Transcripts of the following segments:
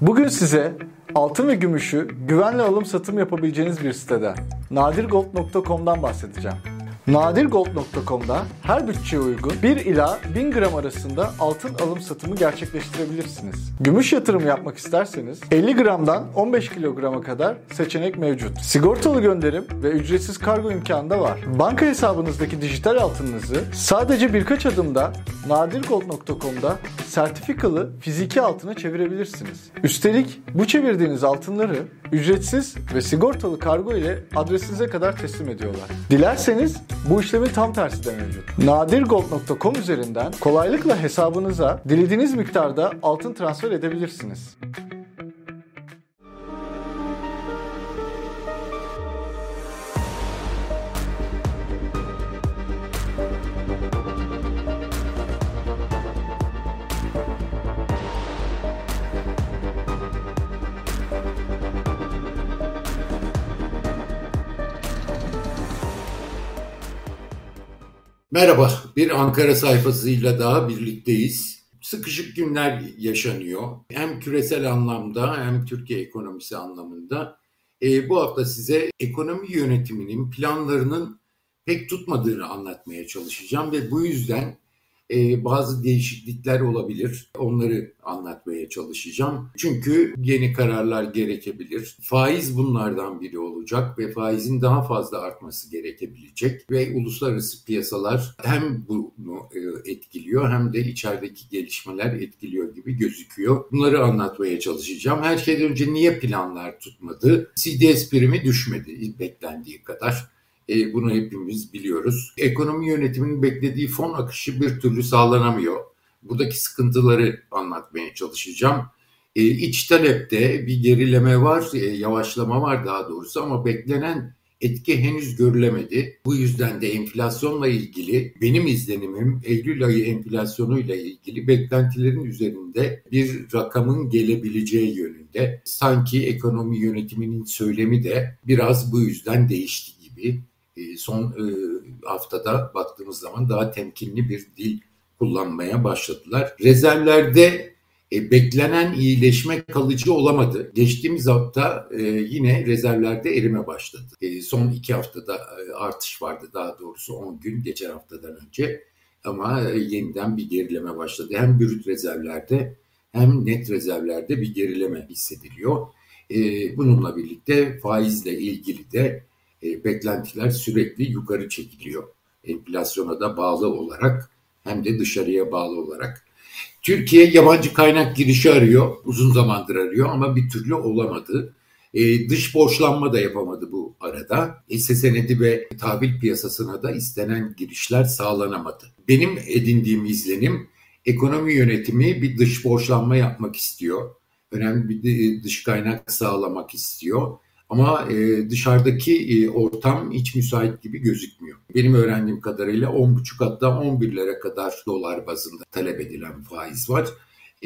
Bugün size altın ve gümüşü güvenle alım satım yapabileceğiniz bir siteden nadirgold.com'dan bahsedeceğim. Nadirgold.com'da her bütçeye uygun 1 ila 1000 gram arasında altın alım satımı gerçekleştirebilirsiniz. Gümüş yatırımı yapmak isterseniz 50 gramdan 15 kilograma kadar seçenek mevcut. Sigortalı gönderim ve ücretsiz kargo imkanı da var. Banka hesabınızdaki dijital altınınızı sadece birkaç adımda nadirgold.com'da sertifikalı fiziki altına çevirebilirsiniz. Üstelik bu çevirdiğiniz altınları ücretsiz ve sigortalı kargo ile adresinize kadar teslim ediyorlar. Dilerseniz bu işlemin tam tersi de mevcut. Nadirgold.com üzerinden kolaylıkla hesabınıza dilediğiniz miktarda altın transfer edebilirsiniz. Merhaba, bir Ankara sayfasıyla daha birlikteyiz. Sıkışık günler yaşanıyor. Hem küresel anlamda hem Türkiye ekonomisi anlamında. E, bu hafta size ekonomi yönetiminin planlarının pek tutmadığını anlatmaya çalışacağım ve bu yüzden e, bazı değişiklikler olabilir. Onları anlatmaya çalışacağım. Çünkü yeni kararlar gerekebilir. Faiz bunlardan biri olacak ve faizin daha fazla artması gerekebilecek ve uluslararası piyasalar hem bunu e, etkiliyor hem de içerideki gelişmeler etkiliyor gibi gözüküyor. Bunları anlatmaya çalışacağım. Her şeyden önce niye planlar tutmadı? CDS primi düşmedi beklendiği kadar. E, bunu hepimiz biliyoruz. Ekonomi yönetiminin beklediği fon akışı bir türlü sağlanamıyor. Buradaki sıkıntıları anlatmaya çalışacağım. E, iç talepte bir gerileme var, e, yavaşlama var daha doğrusu ama beklenen etki henüz görülemedi. Bu yüzden de enflasyonla ilgili benim izlenimim Eylül ayı enflasyonuyla ilgili beklentilerin üzerinde bir rakamın gelebileceği yönünde. Sanki ekonomi yönetiminin söylemi de biraz bu yüzden değişti gibi. E, son e, haftada baktığımız zaman daha temkinli bir dil kullanmaya başladılar. Rezervlerde e, beklenen iyileşme kalıcı olamadı. Geçtiğimiz hafta yine rezervlerde erime başladı. Son iki haftada artış vardı daha doğrusu 10 gün geçen haftadan önce. Ama yeniden bir gerileme başladı. Hem brüt rezervlerde hem net rezervlerde bir gerileme hissediliyor. Bununla birlikte faizle ilgili de e, beklentiler sürekli yukarı çekiliyor. Enflasyona da bağlı olarak hem de dışarıya bağlı olarak. Türkiye yabancı kaynak girişi arıyor, uzun zamandır arıyor ama bir türlü olamadı. E, dış borçlanma da yapamadı bu arada. Hisse senedi ve tahvil piyasasına da istenen girişler sağlanamadı. Benim edindiğim izlenim ekonomi yönetimi bir dış borçlanma yapmak istiyor. Önemli bir dış kaynak sağlamak istiyor. Ama e, dışarıdaki e, ortam hiç müsait gibi gözükmüyor. Benim öğrendiğim kadarıyla 10,5 hatta 11'lere kadar dolar bazında talep edilen faiz var.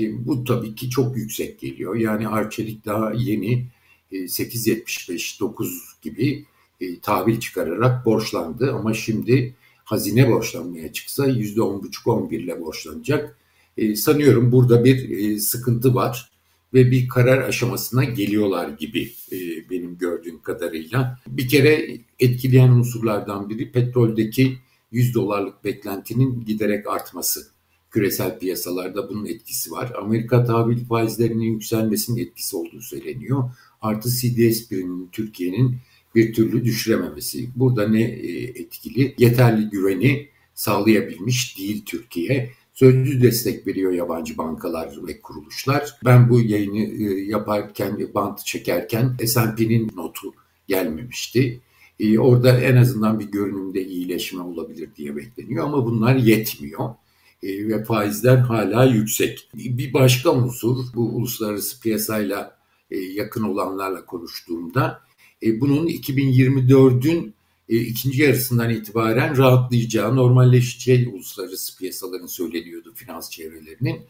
E, bu tabii ki çok yüksek geliyor. Yani Arçelik daha yeni e, 8.75-9 gibi e, tahvil çıkararak borçlandı. Ama şimdi hazine borçlanmaya çıksa %10,5-11 ile borçlanacak. E, sanıyorum burada bir e, sıkıntı var ve bir karar aşamasına geliyorlar gibi e, benim gördüğüm kadarıyla. Bir kere etkileyen unsurlardan biri petroldeki 100 dolarlık beklentinin giderek artması. Küresel piyasalarda bunun etkisi var. Amerika tahvil faizlerinin yükselmesinin etkisi olduğu söyleniyor. Artı CDS priminin Türkiye'nin bir türlü düşürememesi. Burada ne e, etkili? Yeterli güveni sağlayabilmiş değil Türkiye sözlü destek veriyor yabancı bankalar ve kuruluşlar. Ben bu yayını e, yaparken, bant çekerken S&P'nin notu gelmemişti. E, orada en azından bir görünümde iyileşme olabilir diye bekleniyor ama bunlar yetmiyor e, ve faizler hala yüksek. Bir başka unsur bu uluslararası piyasayla yakın olanlarla konuştuğumda bunun 2024'ün e, ikinci yarısından itibaren rahatlayacağı, normalleşeceği uluslararası piyasaların söyleniyordu finans çevrelerinin.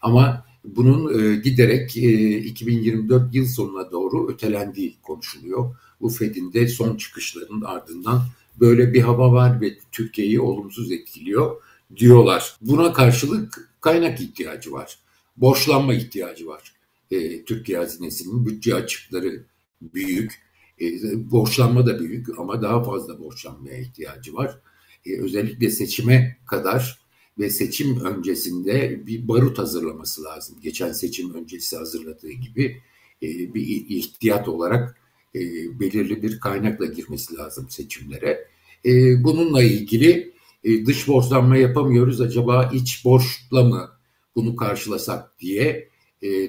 Ama bunun e, giderek e, 2024 yıl sonuna doğru ötelendiği konuşuluyor. Bu Fed'in de son çıkışlarının ardından böyle bir hava var ve Türkiye'yi olumsuz etkiliyor diyorlar. Buna karşılık kaynak ihtiyacı var. Borçlanma ihtiyacı var. e, Türkiye hazinesinin bütçe açıkları büyük, e, borçlanma da büyük ama daha fazla borçlanmaya ihtiyacı var. E, özellikle seçime kadar ve seçim öncesinde bir barut hazırlaması lazım. Geçen seçim öncesi hazırladığı gibi e, bir ihtiyat olarak e, belirli bir kaynakla girmesi lazım seçimlere. Bununla ilgili dış borçlanma yapamıyoruz acaba iç borçla mı bunu karşılasak diye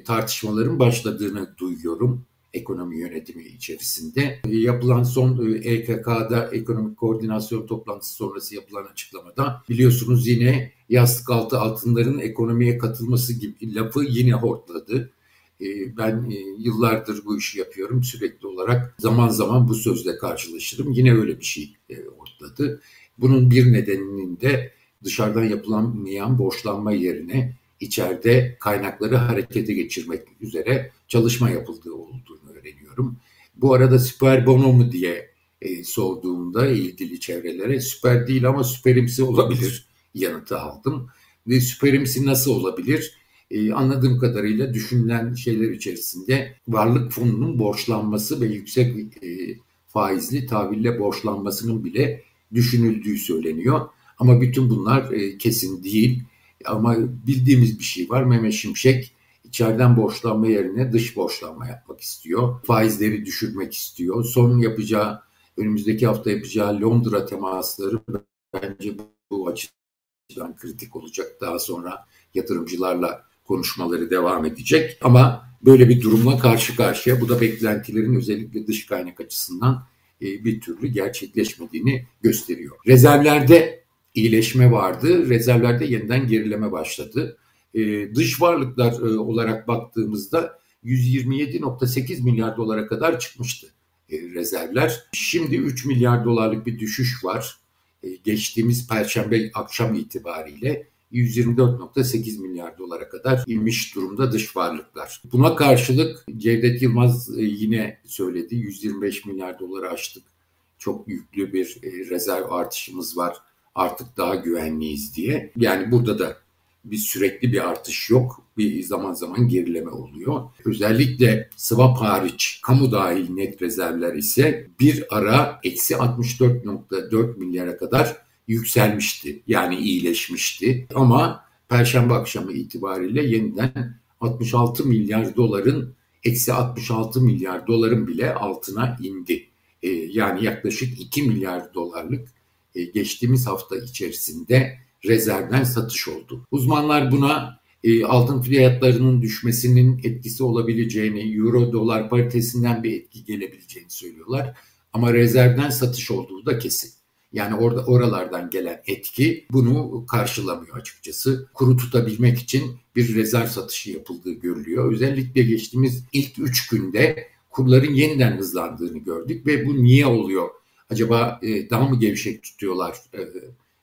tartışmaların başladığını duyuyorum ekonomi yönetimi içerisinde. E, yapılan son e, EKK'da ekonomik koordinasyon toplantısı sonrası yapılan açıklamada biliyorsunuz yine yastık altı altınların ekonomiye katılması gibi lafı yine hortladı. E, ben yıllardır bu işi yapıyorum sürekli olarak zaman zaman bu sözle karşılaşırım. Yine öyle bir şey hortladı. Bunun bir nedeninin de dışarıdan yapılan niyan borçlanma yerine içeride kaynakları harekete geçirmek üzere çalışma yapıldığı olduğunu öğreniyorum. Bu arada süper bono mu diye e, sorduğumda ilgili çevrelere süper değil ama süperimsi olabilir yanıtı aldım. Ve süperimsi nasıl olabilir? Ee, anladığım kadarıyla düşünülen şeyler içerisinde varlık fonunun borçlanması ve yüksek e, faizli tahville borçlanmasının bile düşünüldüğü söyleniyor. Ama bütün bunlar e, kesin değil. Ama bildiğimiz bir şey var. Mehmet Şimşek içeriden borçlanma yerine dış borçlanma yapmak istiyor. Faizleri düşürmek istiyor. Son yapacağı, önümüzdeki hafta yapacağı Londra temasları bence bu açıdan kritik olacak. Daha sonra yatırımcılarla konuşmaları devam edecek. Ama böyle bir durumla karşı karşıya. Bu da beklentilerin özellikle dış kaynak açısından e, bir türlü gerçekleşmediğini gösteriyor. Rezervlerde iyileşme vardı. Rezervlerde yeniden gerileme başladı. Ee, dış varlıklar e, olarak baktığımızda 127.8 milyar dolara kadar çıkmıştı e, rezervler. Şimdi 3 milyar dolarlık bir düşüş var. E, geçtiğimiz perşembe akşam itibariyle 124.8 milyar dolara kadar inmiş durumda dış varlıklar. Buna karşılık Cevdet Yılmaz yine söyledi 125 milyar doları aştık. Çok yüklü bir rezerv artışımız var artık daha güvenliyiz diye. Yani burada da bir sürekli bir artış yok. Bir zaman zaman gerileme oluyor. Özellikle swap hariç kamu dahil net rezervler ise bir ara eksi 64.4 milyara kadar yükselmişti. Yani iyileşmişti. Ama Perşembe akşamı itibariyle yeniden 66 milyar doların eksi 66 milyar doların bile altına indi. Ee, yani yaklaşık 2 milyar dolarlık geçtiğimiz hafta içerisinde rezervden satış oldu. Uzmanlar buna e, altın fiyatlarının düşmesinin etkisi olabileceğini, euro dolar paritesinden bir etki gelebileceğini söylüyorlar. Ama rezervden satış olduğu da kesin. Yani orada oralardan gelen etki bunu karşılamıyor açıkçası. Kuru tutabilmek için bir rezerv satışı yapıldığı görülüyor. Özellikle geçtiğimiz ilk üç günde kurların yeniden hızlandığını gördük ve bu niye oluyor? Acaba e, daha mı gevşek tutuyorlar e,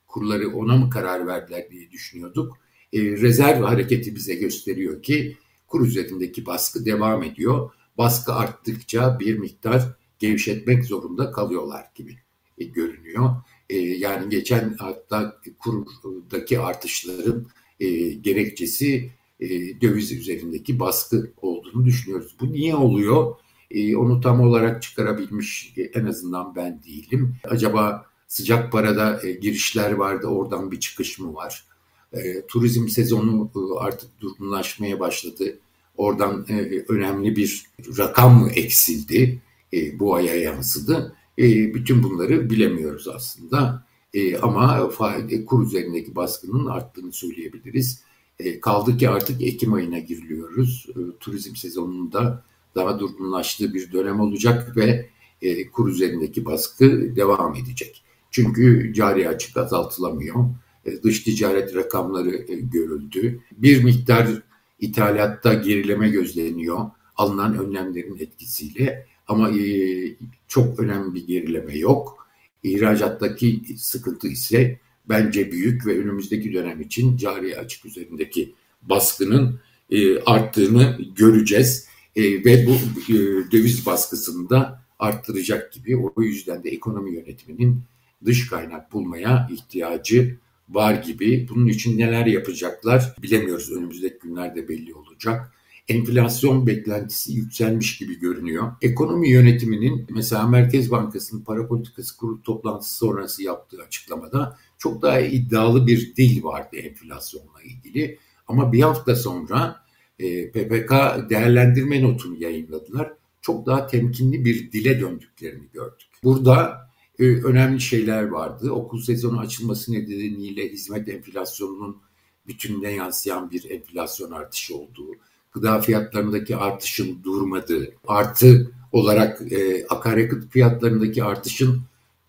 kurları ona mı karar verdiler diye düşünüyorduk. E, rezerv hareketi bize gösteriyor ki kur üzerindeki baskı devam ediyor. Baskı arttıkça bir miktar gevşetmek zorunda kalıyorlar gibi e, görünüyor. E, yani geçen hatta kurdaki artışların e, gerekçesi e, döviz üzerindeki baskı olduğunu düşünüyoruz. Bu niye oluyor? E, onu tam olarak çıkarabilmiş en azından ben değilim. Acaba sıcak parada e, girişler vardı oradan bir çıkış mı var? E, turizm sezonu e, artık durgunlaşmaya başladı. Oradan e, önemli bir rakam mı eksildi? Bu aya yansıdı. Bütün bunları bilemiyoruz aslında. Ama kur üzerindeki baskının arttığını söyleyebiliriz. Kaldı ki artık Ekim ayına giriliyoruz. Turizm sezonunda daha durgunlaştığı bir dönem olacak ve e, kur üzerindeki baskı devam edecek. Çünkü cari açık azaltılamıyor. E, dış ticaret rakamları e, görüldü. Bir miktar ithalatta gerileme gözleniyor alınan önlemlerin etkisiyle ama e, çok önemli bir gerileme yok. İhracattaki sıkıntı ise bence büyük ve önümüzdeki dönem için cari açık üzerindeki baskının arttığını göreceğiz. Ve bu döviz baskısını da arttıracak gibi. O yüzden de ekonomi yönetiminin dış kaynak bulmaya ihtiyacı var gibi. Bunun için neler yapacaklar bilemiyoruz. Önümüzdeki günlerde belli olacak. enflasyon beklentisi yükselmiş gibi görünüyor. Ekonomi yönetiminin mesela Merkez Bankası'nın para politikası kurulu toplantısı sonrası yaptığı açıklamada çok daha iddialı bir dil vardı enflasyonla ilgili. Ama bir hafta sonra e, PPK değerlendirme notunu yayınladılar. Çok daha temkinli bir dile döndüklerini gördük. Burada e, önemli şeyler vardı. Okul sezonu açılması nedeniyle hizmet enflasyonunun bütününe yansıyan bir enflasyon artışı olduğu, gıda fiyatlarındaki artışın durmadığı, artı olarak e, akaryakıt fiyatlarındaki artışın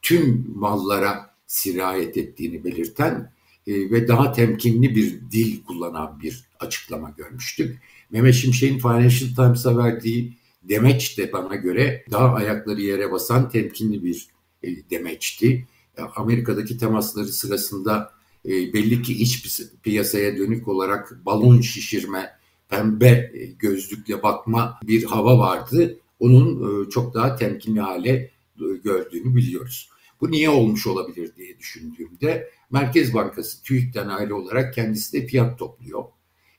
tüm mallara sirayet ettiğini belirten ve daha temkinli bir dil kullanan bir açıklama görmüştük. Mehmet Şimşek'in Financial Times'a verdiği demeç de bana göre daha ayakları yere basan temkinli bir e, demeçti. Amerika'daki temasları sırasında e, belli ki iç piyasaya dönük olarak balon şişirme, pembe e, gözlükle bakma bir hava vardı. Onun çok daha temkinli hale gördüğünü biliyoruz. Bu niye olmuş olabilir diye düşündüğümde Merkez Bankası TÜİK'ten ayrı olarak kendisi de fiyat topluyor.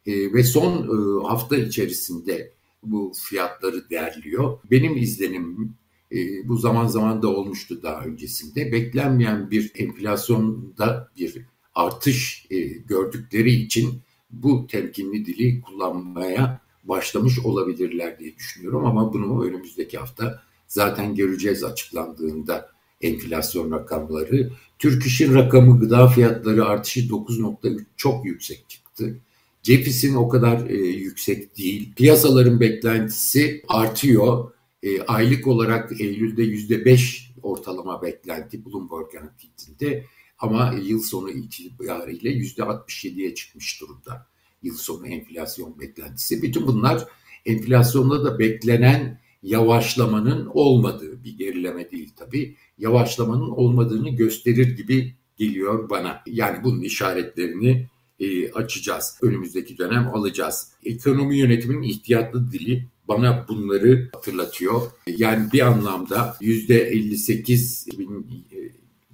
ve son hafta içerisinde bu fiyatları değerliyor. Benim izlenimim e, bu zaman zaman da olmuştu daha öncesinde. Beklenmeyen bir enflasyonda bir artış e, gördükleri için bu temkinli dili kullanmaya başlamış olabilirler diye düşünüyorum ama bunu önümüzdeki hafta zaten göreceğiz açıklandığında enflasyon rakamları. Türk İş'in rakamı gıda fiyatları artışı 9.3 çok yüksek çıktı. Cefis'in o kadar e, yüksek değil. Piyasaların beklentisi artıyor. E, aylık olarak Eylül'de yüzde beş ortalama beklenti Bloomberg anketinde ama yıl sonu itibariyle yüzde 67'ye çıkmış durumda. Yıl sonu enflasyon beklentisi. Bütün bunlar enflasyonda da beklenen yavaşlamanın olmadığı bir gerileme değil tabii. Yavaşlamanın olmadığını gösterir gibi geliyor bana. Yani bunun işaretlerini e, açacağız. Önümüzdeki dönem alacağız. Ekonomi yönetiminin ihtiyatlı dili bana bunları hatırlatıyor. Yani bir anlamda %58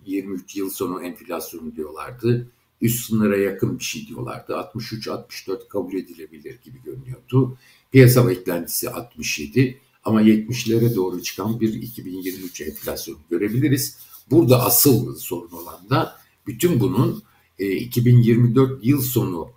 2023 yıl sonu enflasyonu diyorlardı. Üst sınıra yakın bir şey diyorlardı. 63-64 kabul edilebilir gibi görünüyordu. Piyasa beklentisi 67 ama 70'lere doğru çıkan bir 2023 enflasyonu görebiliriz. Burada asıl sorun olan da bütün bunun 2024 e, yıl sonu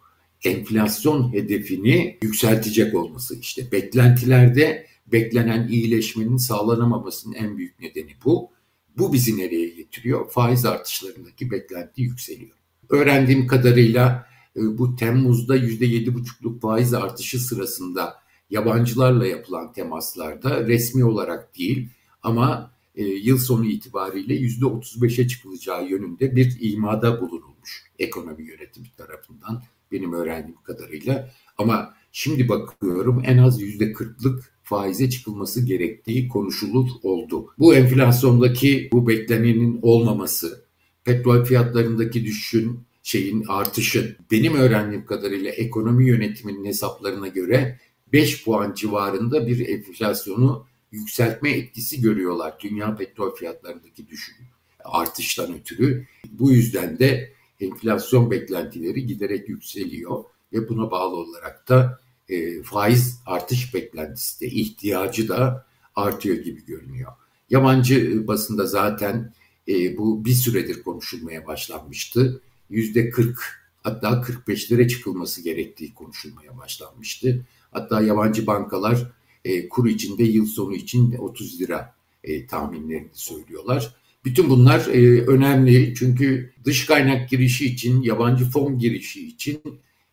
enflasyon hedefini yükseltecek olması işte beklentilerde beklenen iyileşmenin sağlanamamasının en büyük nedeni bu. Bu bizi nereye getiriyor? Faiz artışlarındaki beklenti yükseliyor. Öğrendiğim kadarıyla e, bu Temmuz'da %7,5'luk faiz artışı sırasında yabancılarla yapılan temaslarda resmi olarak değil ama e, yıl sonu itibariyle %35'e çıkılacağı yönünde bir imada bulunulmuş ekonomi yönetimi tarafından benim öğrendiğim kadarıyla. Ama şimdi bakıyorum en az yüzde kırklık faize çıkılması gerektiği konuşulur oldu. Bu enflasyondaki bu beklenenin olmaması, petrol fiyatlarındaki düşüşün şeyin artışı benim öğrendiğim kadarıyla ekonomi yönetiminin hesaplarına göre 5 puan civarında bir enflasyonu yükseltme etkisi görüyorlar. Dünya petrol fiyatlarındaki düşün artıştan ötürü. Bu yüzden de enflasyon beklentileri giderek yükseliyor ve buna bağlı olarak da e, faiz artış beklentisi de ihtiyacı da artıyor gibi görünüyor. Yabancı basında zaten e, bu bir süredir konuşulmaya başlanmıştı. Yüzde 40 hatta 45'lere çıkılması gerektiği konuşulmaya başlanmıştı. Hatta yabancı bankalar e, kur içinde yıl sonu için 30 lira e, tahminlerini söylüyorlar. Bütün bunlar e, önemli çünkü dış kaynak girişi için, yabancı fon girişi için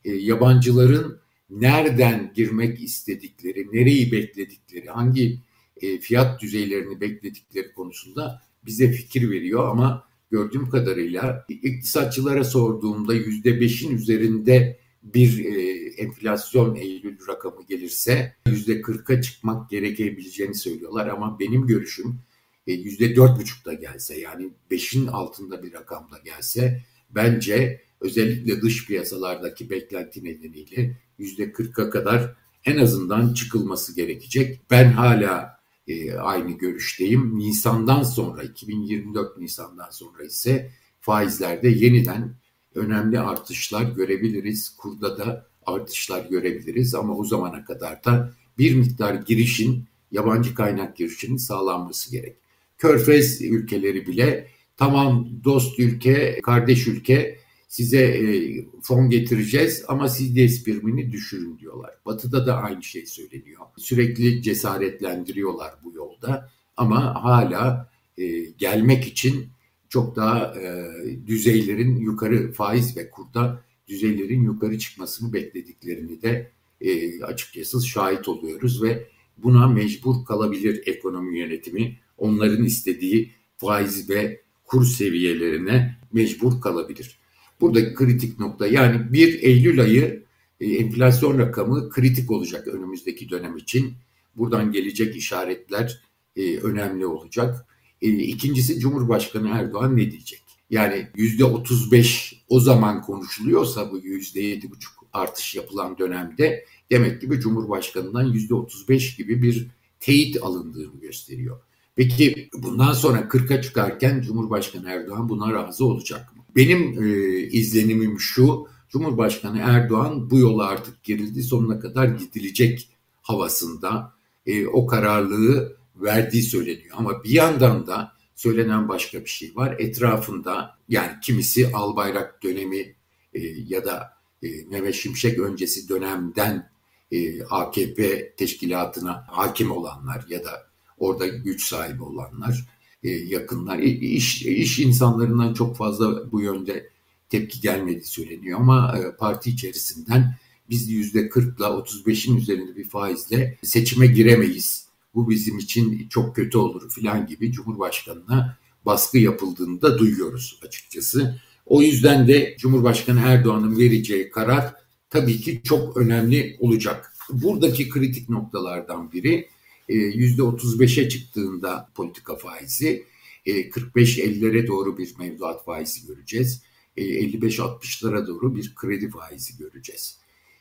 e, yabancıların nereden girmek istedikleri, nereyi bekledikleri, hangi e, fiyat düzeylerini bekledikleri konusunda bize fikir veriyor ama gördüğüm kadarıyla iktisatçılara sorduğumda yüzde beşin üzerinde bir e, enflasyon Eylül rakamı gelirse yüzde kırka çıkmak gerekebileceğini söylüyorlar ama benim görüşüm e, yüzde dört buçukta gelse yani beşin altında bir rakamda gelse bence özellikle dış piyasalardaki beklenti nedeniyle yüzde kırka kadar en azından çıkılması gerekecek. Ben hala e, aynı görüşteyim. Nisan'dan sonra 2024 Nisan'dan sonra ise faizlerde yeniden önemli artışlar görebiliriz. Kurda da artışlar görebiliriz ama o zamana kadar da bir miktar girişin, yabancı kaynak girişinin sağlanması gerek. Körfez ülkeleri bile tamam dost ülke, kardeş ülke size e, fon getireceğiz ama siz DES primini düşürün diyorlar. Batı'da da aynı şey söyleniyor. Sürekli cesaretlendiriyorlar bu yolda ama hala e, gelmek için çok daha e, düzeylerin yukarı faiz ve kurda düzeylerin yukarı çıkmasını beklediklerini de e, açıkçası şahit oluyoruz ve buna mecbur kalabilir ekonomi yönetimi. Onların istediği faiz ve kur seviyelerine mecbur kalabilir. Burada kritik nokta yani 1 Eylül ayı e, enflasyon rakamı kritik olacak önümüzdeki dönem için. Buradan gelecek işaretler e, önemli olacak. E, ikincisi Cumhurbaşkanı Erdoğan ne diyecek? Yani yüzde 35 o zaman konuşuluyorsa bu yüzde yedi buçuk artış yapılan dönemde demek ki bir Cumhurbaşkanı'ndan yüzde 35 gibi bir teyit alındığını gösteriyor. Peki bundan sonra 40'a çıkarken Cumhurbaşkanı Erdoğan buna razı olacak mı? Benim e, izlenimim şu, Cumhurbaşkanı Erdoğan bu yola artık girildi, sonuna kadar gidilecek havasında e, o kararlılığı verdiği söyleniyor. Ama bir yandan da söylenen başka bir şey var. Etrafında yani kimisi Albayrak dönemi e, ya da e, Mehmet Şimşek öncesi dönemden e, AKP teşkilatına hakim olanlar ya da orada güç sahibi olanlar, e, yakınlar, iş, iş insanlarından çok fazla bu yönde tepki gelmedi söyleniyor ama e, parti içerisinden biz yüzde 40 ile 35'in üzerinde bir faizle seçime giremeyiz. Bu bizim için çok kötü olur filan gibi Cumhurbaşkanı'na baskı yapıldığını da duyuyoruz açıkçası. O yüzden de Cumhurbaşkanı Erdoğan'ın vereceği karar tabii ki çok önemli olacak. Buradaki kritik noktalardan biri %35'e çıktığında politika faizi 45-50'lere doğru bir mevduat faizi göreceğiz. 55-60'lara doğru bir kredi faizi göreceğiz.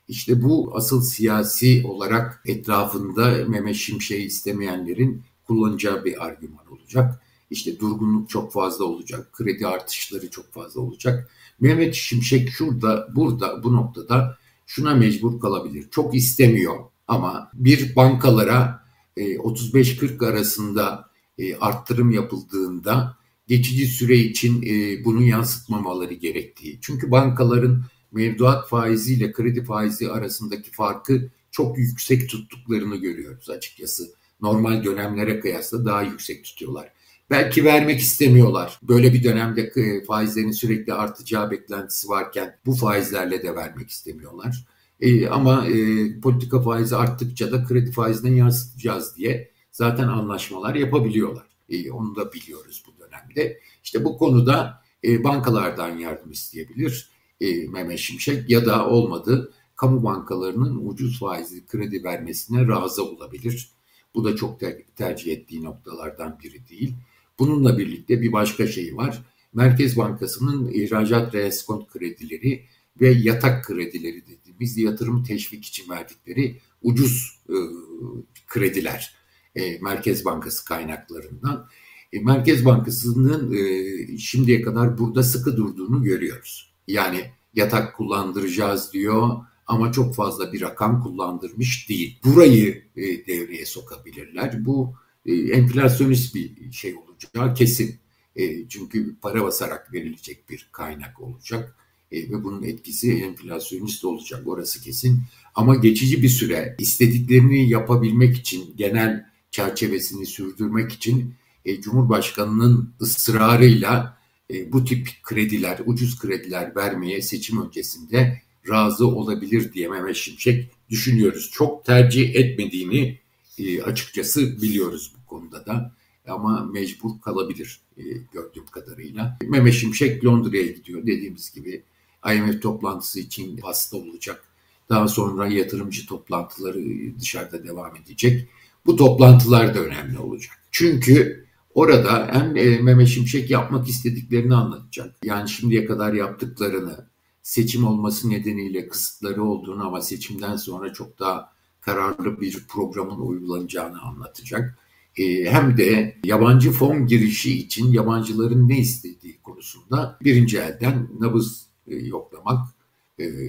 İşte bu asıl siyasi olarak etrafında Mehmet Şimşek'i istemeyenlerin kullanacağı bir argüman olacak. İşte durgunluk çok fazla olacak, kredi artışları çok fazla olacak. Mehmet Şimşek şurada, burada, bu noktada şuna mecbur kalabilir. Çok istemiyor ama bir bankalara 35-40 e, arasında e, arttırım yapıldığında geçici süre için e, bunu yansıtmamaları gerektiği. Çünkü bankaların mevduat faizi ile kredi faizi arasındaki farkı çok yüksek tuttuklarını görüyoruz açıkçası. Normal dönemlere kıyasla daha yüksek tutuyorlar. Belki vermek istemiyorlar. Böyle bir dönemde faizlerin sürekli artacağı beklentisi varken bu faizlerle de vermek istemiyorlar. E, ama e, politika faizi arttıkça da kredi faizine yansıtacağız diye zaten anlaşmalar yapabiliyorlar. E, onu da biliyoruz bu dönemde. İşte bu konuda e, bankalardan yardım isteyebilir e, Mehmet Şimşek ya da olmadı kamu bankalarının ucuz faizli kredi vermesine razı olabilir. Bu da çok ter- tercih ettiği noktalardan biri değil. Bununla birlikte bir başka şey var. Merkez Bankası'nın ihracat reskont kredileri ve yatak kredileri dediğimiz yatırım teşvik için verdikleri ucuz e, krediler e, Merkez Bankası kaynaklarından. E, Merkez Bankası'nın e, şimdiye kadar burada sıkı durduğunu görüyoruz. Yani yatak kullandıracağız diyor ama çok fazla bir rakam kullandırmış değil. Burayı e, devreye sokabilirler. Bu e, enflasyonist bir şey olacağı kesin. E, çünkü para basarak verilecek bir kaynak olacak e, ve bunun etkisi enflasyonist olacak orası kesin. Ama geçici bir süre istediklerini yapabilmek için genel çerçevesini sürdürmek için e, Cumhurbaşkanı'nın ısrarıyla e, bu tip krediler, ucuz krediler vermeye seçim öncesinde razı olabilir diye Mehmet Şimşek düşünüyoruz. Çok tercih etmediğini e, açıkçası biliyoruz bu konuda da ama mecbur kalabilir e, gördüğüm kadarıyla. Mehmet Şimşek Londra'ya gidiyor dediğimiz gibi IMF toplantısı için hasta olacak. Daha sonra yatırımcı toplantıları dışarıda devam edecek. Bu toplantılar da önemli olacak. Çünkü orada hem e, Mehmet Şimşek yapmak istediklerini anlatacak. Yani şimdiye kadar yaptıklarını, seçim olması nedeniyle kısıtları olduğunu ama seçimden sonra çok daha kararlı bir programın uygulanacağını anlatacak. E, hem de yabancı fon girişi için yabancıların ne istediği konusunda birinci elden nabız e, yoklamak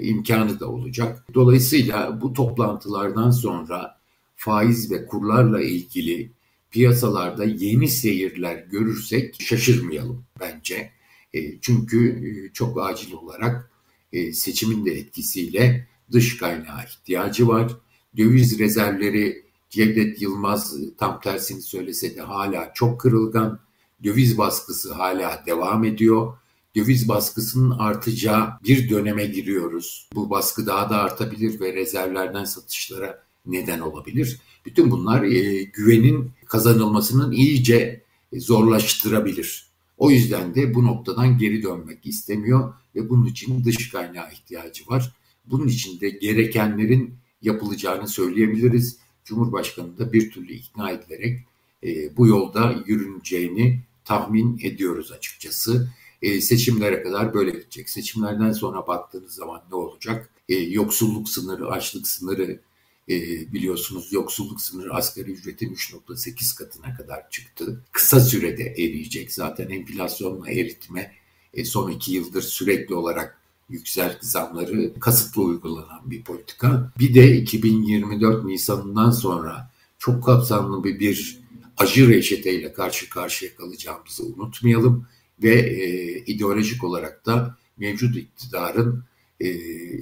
imkanı da olacak. Dolayısıyla bu toplantılardan sonra faiz ve kurlarla ilgili piyasalarda yeni seyirler görürsek şaşırmayalım bence. E, çünkü e, çok acil olarak e, seçimin de etkisiyle dış kaynağa ihtiyacı var. Döviz rezervleri Cevdet Yılmaz tam tersini söylese de hala çok kırılgan. Döviz baskısı hala devam ediyor. Döviz baskısının artacağı bir döneme giriyoruz. Bu baskı daha da artabilir ve rezervlerden satışlara neden olabilir. Bütün bunlar e, güvenin kazanılmasının iyice zorlaştırabilir. O yüzden de bu noktadan geri dönmek istemiyor ve bunun için dış kaynağa ihtiyacı var. Bunun için de gerekenlerin yapılacağını söyleyebiliriz. Cumhurbaşkanı da bir türlü ikna edilerek e, bu yolda yürüneceğini tahmin ediyoruz açıkçası. E, seçimlere kadar böyle gidecek. Seçimlerden sonra baktığınız zaman ne olacak? E, yoksulluk sınırı, açlık sınırı e, biliyorsunuz yoksulluk sınırı asgari ücretin 3.8 katına kadar çıktı. Kısa sürede eriyecek zaten enflasyonla eritme e, son iki yıldır sürekli olarak yüksek zamları kasıtlı uygulanan bir politika. Bir de 2024 Nisan'ından sonra çok kapsamlı bir, bir acı reçeteyle karşı karşıya kalacağımızı unutmayalım ve e, ideolojik olarak da mevcut iktidarın e,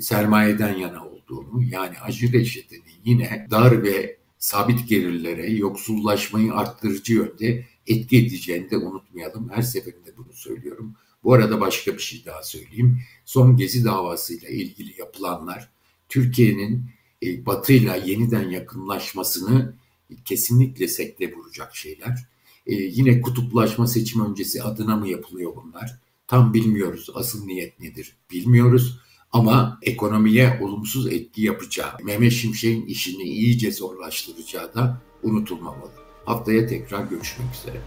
sermayeden yana olduğunu yani acı reçetenin yine dar ve sabit gelirlere yoksullaşmayı arttırıcı yönde etki edeceğini de unutmayalım. Her seferinde bunu söylüyorum. Bu arada başka bir şey daha söyleyeyim. Son Gezi davasıyla ilgili yapılanlar Türkiye'nin e, Batı'yla yeniden yakınlaşmasını kesinlikle sekte vuracak şeyler. E, yine kutuplaşma seçim öncesi adına mı yapılıyor bunlar? Tam bilmiyoruz. Asıl niyet nedir? Bilmiyoruz. Ama ekonomiye olumsuz etki yapacağı, Mehmet Şimşek'in işini iyice zorlaştıracağı da unutulmamalı. Haftaya tekrar görüşmek üzere.